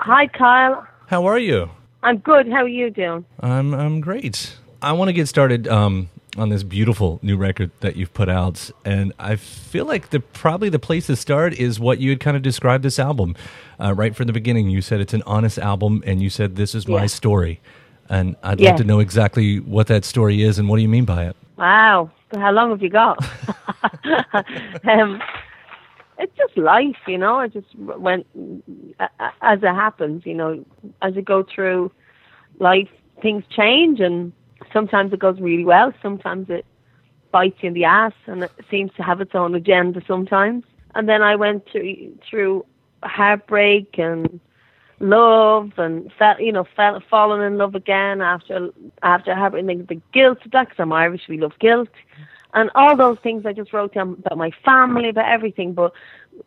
Hi, Kyle. How are you? I'm good. How are you doing? I'm I'm great. I want to get started um, on this beautiful new record that you've put out, and I feel like the probably the place to start is what you had kind of described this album uh, right from the beginning. You said it's an honest album, and you said this is my Yeah. story, and I'd Yeah. love to know exactly what that story is and what do you mean by it. Wow. How long have you got? um, it's just life, you know. I just went as it happens, you know. As you go through life, things change, and sometimes it goes really well. Sometimes it bites you in the ass, and it seems to have its own agenda sometimes. And then I went through through heartbreak and love and fell, you know, fell, fallen in love again after after having the, the guilt that 'cause I'm Irish, we love guilt, and all those things I just wrote down about my family, about everything. But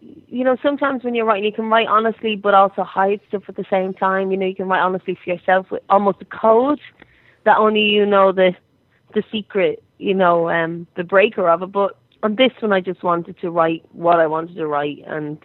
you know, sometimes when you're writing, you can write honestly, but also hide stuff at the same time. You know, you can write honestly for yourself with almost a code that only you know the the secret, you know, um, the breaker of it. But on this one, I just wanted to write what I wanted to write, and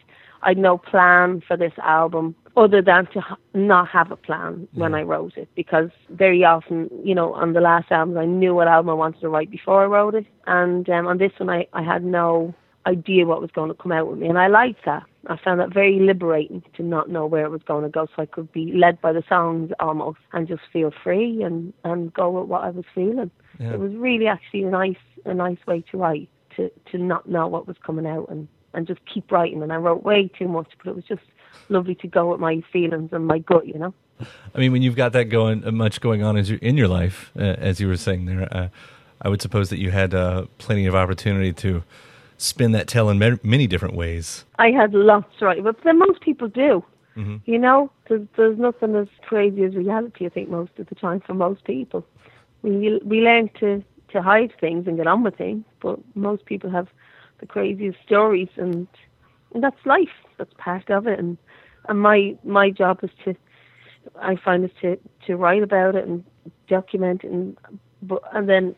I had no plan for this album other than to not have a plan when I wrote it because very often, you know, on the last album, I knew what album I wanted to write before I wrote it, and um, on this one, I, I had no idea what was going to come out with me, and I liked that. I found that very liberating to not know where it was going to go, so I could be led by the songs almost and just feel free and and go with what I was feeling. Yeah. It was really actually a nice a nice way to write to to not know what was coming out and and just keep writing. And I wrote way too much, but it was just lovely to go with my feelings and my gut, you know. I mean, when you've got that going, uh, much going on as you, in your life, uh, as you were saying there, uh, I would suppose that you had uh, plenty of opportunity to spin that tale in ma- many different ways. I had lots right, but then most people do. You know, there's, there's nothing as crazy as reality. I think most of the time for most people, we we learn to to hide things and get on with things, but most people have the craziest stories, and, and that's life. That's part of it, and and my my job is to, I find is to to write about it and document it, and but and then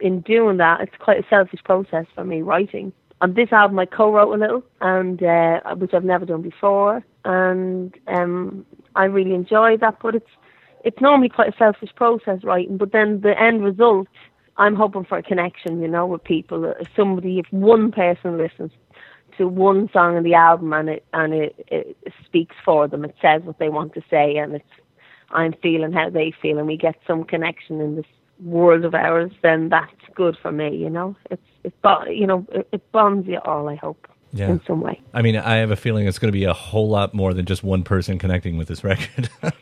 in doing that, it's quite a selfish process for me writing. On this album, I co-wrote a little, and uh, which I've never done before, and um, I really enjoyed that. But it's it's normally quite a selfish process writing, but then the end result, I'm hoping for a connection, you know, with people. If somebody, if one person listens to one song in the album and it and it, it speaks for them, it says what they want to say, and it's I'm feeling how they feel, and we get some connection in this world of ours, then that's good for me. You know, it's it you know it, it bonds you all. I hope Yeah. in some way. I mean, I have a feeling it's going to be a whole lot more than just one person connecting with this record.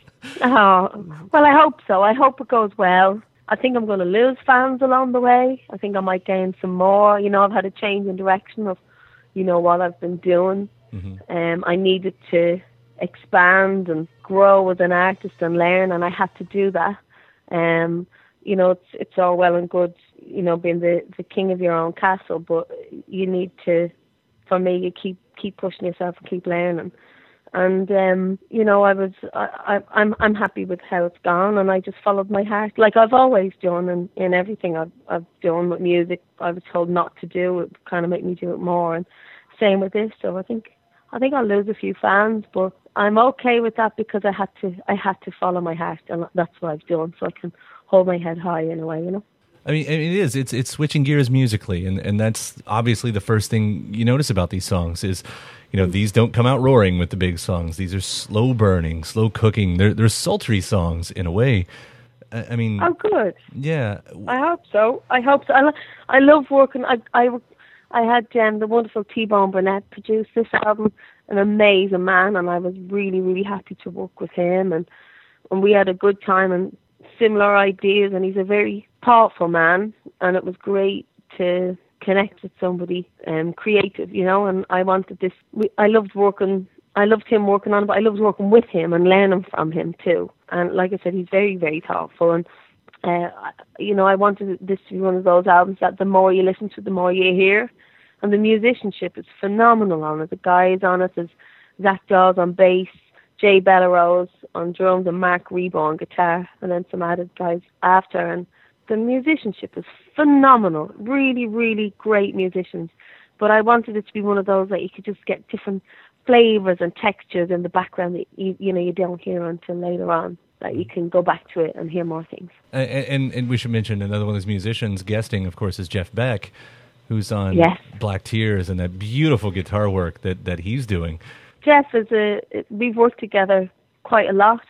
Oh, well, I hope so. I hope it goes well. I think I'm going to lose fans along the way. I think I might gain some more. You know, I've had a change in direction of, you know, what I've been doing. Um, I needed to expand and grow as an artist and learn, and I had to do that. Um, you know, it's it's all well and good, you know, being the the king of your own castle, but you need to, for me, you keep keep pushing yourself and keep learning and um you know i was I, I i'm i'm happy with how it's gone and i just followed my heart like i've always done in in everything i've i've done with music. I was told not to do it kind of make me do it more and same with this. So i think i think i'll lose a few fans but i'm okay with that because i had to i had to follow my heart and that's what i've done so i can hold my head high in a way you know I mean, it is. It's it's switching gears musically, and and that's obviously the first thing you notice about these songs is, you know, these don't come out roaring with the big songs. These are slow burning, slow cooking. They're they're sultry songs in a way. I, I mean, oh good yeah, I hope so. I hope so. I, lo- I love working. I I I had um, the wonderful T-Bone Burnett produce this album, an amazing man, and I was really really happy to work with him, and and we had a good time and similar ideas, and he's a very powerful man, and it was great to connect with somebody um creative, you know. And I wanted this. We, I loved working. I loved him working on it, but I loved working with him and learning from him too. And like I said, he's very very thoughtful and uh, you know, I wanted this to be one of those albums that the more you listen to, the more you hear. And the musicianship is phenomenal on it. The guys on it is Zach Dawes on bass, Jay Bellerose on drums, and Marc Ribot on guitar, and then some added guys after. And the musicianship is phenomenal. Really, really great musicians. But I wanted it to be one of those that you could just get different flavors and textures in the background that you, you know you don't hear until later on that you can go back to it and hear more things. And, and, and we should mention another one of those musicians guesting, of course, is Jeff Beck, who's on Yes. Black Tears and that beautiful guitar work that, that he's doing. Jeff is a we've worked together quite a lot,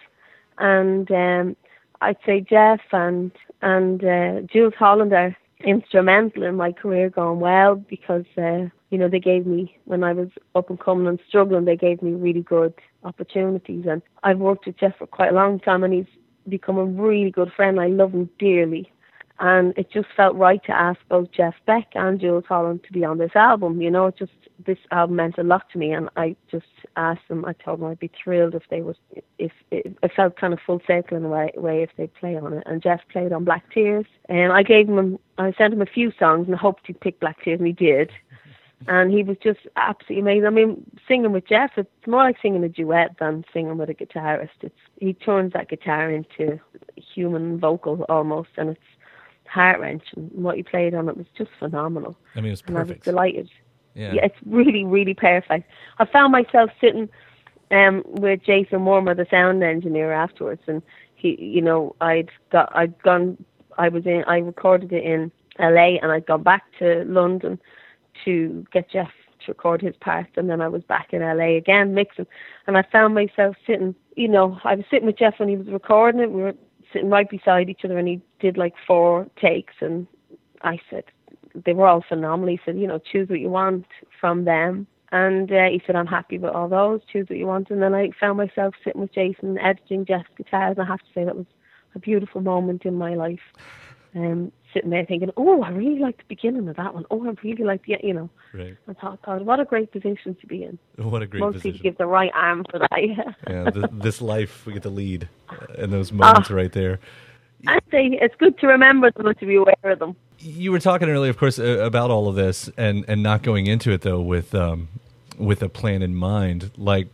and um, I'd say Jeff and and uh, Jools Holland are instrumental in my career going well because uh, you know they gave me when I was up and coming and struggling they gave me really good opportunities and I've worked with Jeff for quite a long time and he's become a really good friend. I love him dearly. And it just felt right to ask both Jeff Beck and Jools Holland to be on this album. You know, it just this album meant a lot to me, and I just asked them. I told them I'd be thrilled if they was if it, it felt kind of full circle in a way, way if they play on it. And Jeff played on Black Tears, and I gave him I sent him a few songs and hoped he'd pick Black Tears, and he did. And he was just absolutely amazing. I mean, singing with Jeff, it's more like singing a duet than singing with a guitarist. It's he turns that guitar into human vocal almost, and it's heart wrenching. What he played on it was just phenomenal. I mean, it was And I was perfect. delighted. Yeah. Yeah, it's really, really perfect. I found myself sitting um with Jason Wormer, the sound engineer, afterwards, and he, you know, I'd got, I'd gone, I was in, I recorded it in L.A. and I'd gone back to London to get Jeff to record his part, and then I was back in L.A. again mixing, and I found myself sitting, you know, I was sitting with Jeff when he was recording it. We were sitting right beside each other, and he did like four takes, and I said, they were all phenomenal. He said, you know, choose what you want from them. And uh, he said, I'm happy with all those, choose what you want. And then I found myself sitting with Jason editing Jeff's guitars. And I have to say, that was a beautiful moment in my life. Um, sitting there thinking, oh, I really like the beginning of that one. Oh, I really like the, you know. Right. I thought, God, what a great position to be in. What a great Most position. people give the right arm for that. Yeah. yeah, th- this life we get to lead in those moments Ah. right there. I say it's good to remember them and to be aware of them. You were talking earlier, of course, uh, about all of this, and and not going into it though with um, with a plan in mind. Like,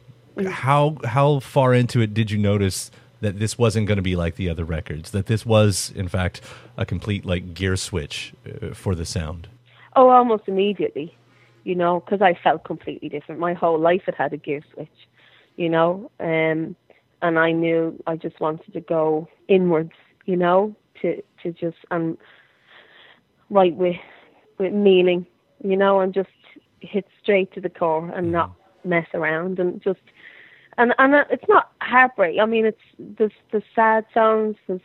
how how far into it did you notice that this wasn't going to be like the other records? That this was, in fact, a complete like gear switch uh, for the sound. Oh, almost immediately, you know, because I felt completely different. My whole life had had a gear switch, you know, um, and I knew I just wanted to go inwards, you know, to to just and right with with meaning, you know, and just hit straight to the core and not mess around and just and and it's not heartbreak. I mean, it's there's the sad songs, there's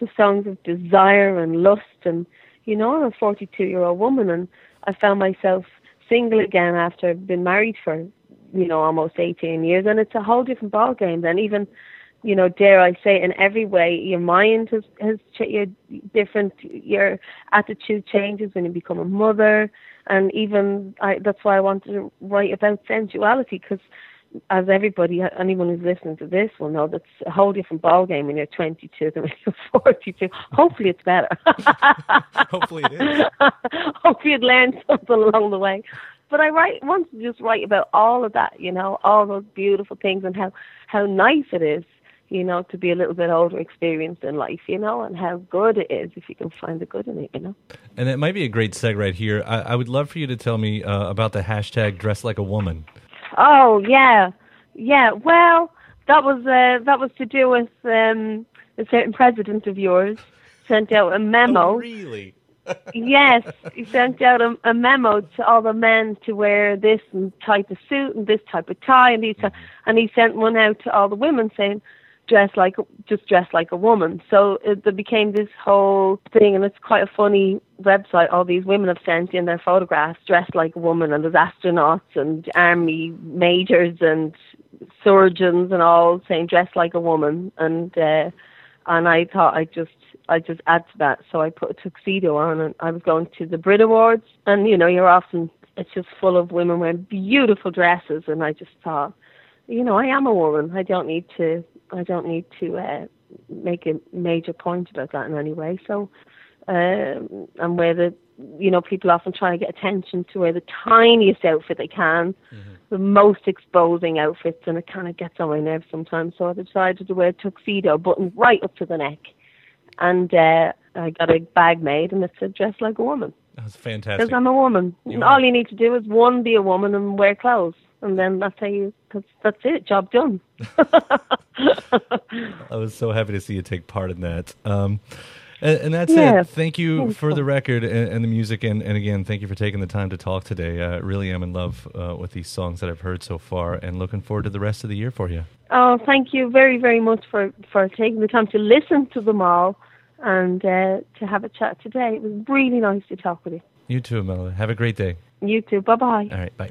the songs of desire and lust and you know I'm a 42 year old woman and I found myself single again after been married for you know almost 18 years and it's a whole different ball game then even you know dare I say in every way your mind has has your different your attitude changes when you become a mother and even I that's why I wanted to write about sensuality because as everybody, anyone who's listening to this will know, that's a whole different ball game when you're 22 than when you're 42. Hopefully, it's better. Hopefully, it is. Hopefully, you'd learn something along the way. But I write want to just write about all of that, you know, all those beautiful things and how how nice it is, you know, to be a little bit older, experienced in life, you know, and how good it is if you can find the good in it, you know. And it might be a great seg right here. I, I would love for you to tell me uh, about the hashtag dress like a woman. Oh yeah, yeah. Well, that was uh, that was to do with um, a certain president of yours sent out a memo. Oh, really? yes, he sent out a, a memo to all the men to wear this and type of suit and this type of tie, and he said, and he sent one out to all the women saying, dress like just dress like a woman. So it, there became this whole thing, and it's quite a funny website. All these women have sent in their photographs dressed like a woman, and there's astronauts and army majors and surgeons and all saying dress like a woman. And uh, and I thought I just I just add to that. So I put a tuxedo on, and I was going to the Brit Awards, and you know you're often it's just full of women wearing beautiful dresses, and I just thought, you know, I am a woman. I don't need to I don't need to uh, make a major point about that in any way. So, um, and where the you know people often try to get attention to wear the tiniest outfit they can, the most exposing outfits, and it kind of gets on my nerves sometimes. So I decided to wear a tuxedo, buttoned right up to the neck, and uh, I got a bag made, and it said "dress like a woman" That's fantastic. because. I'm a woman. You All you need to do is one, be a woman, and wear clothes. and then that's how you. That's that's it. Job done. I was so happy to see you take part in that. Um, and, and that's Yeah. it. Thank you Thanks, for the record and, and the music, and, and again, thank you for taking the time to talk today. I really am in love uh, with these songs that I've heard so far, and looking forward to the rest of the year for you. Oh, thank you very, very much for, for taking the time to listen to them all and uh, to have a chat today. It was really nice to talk with you. You too, Imelda. Have a great day. You too. Bye bye. All right, bye.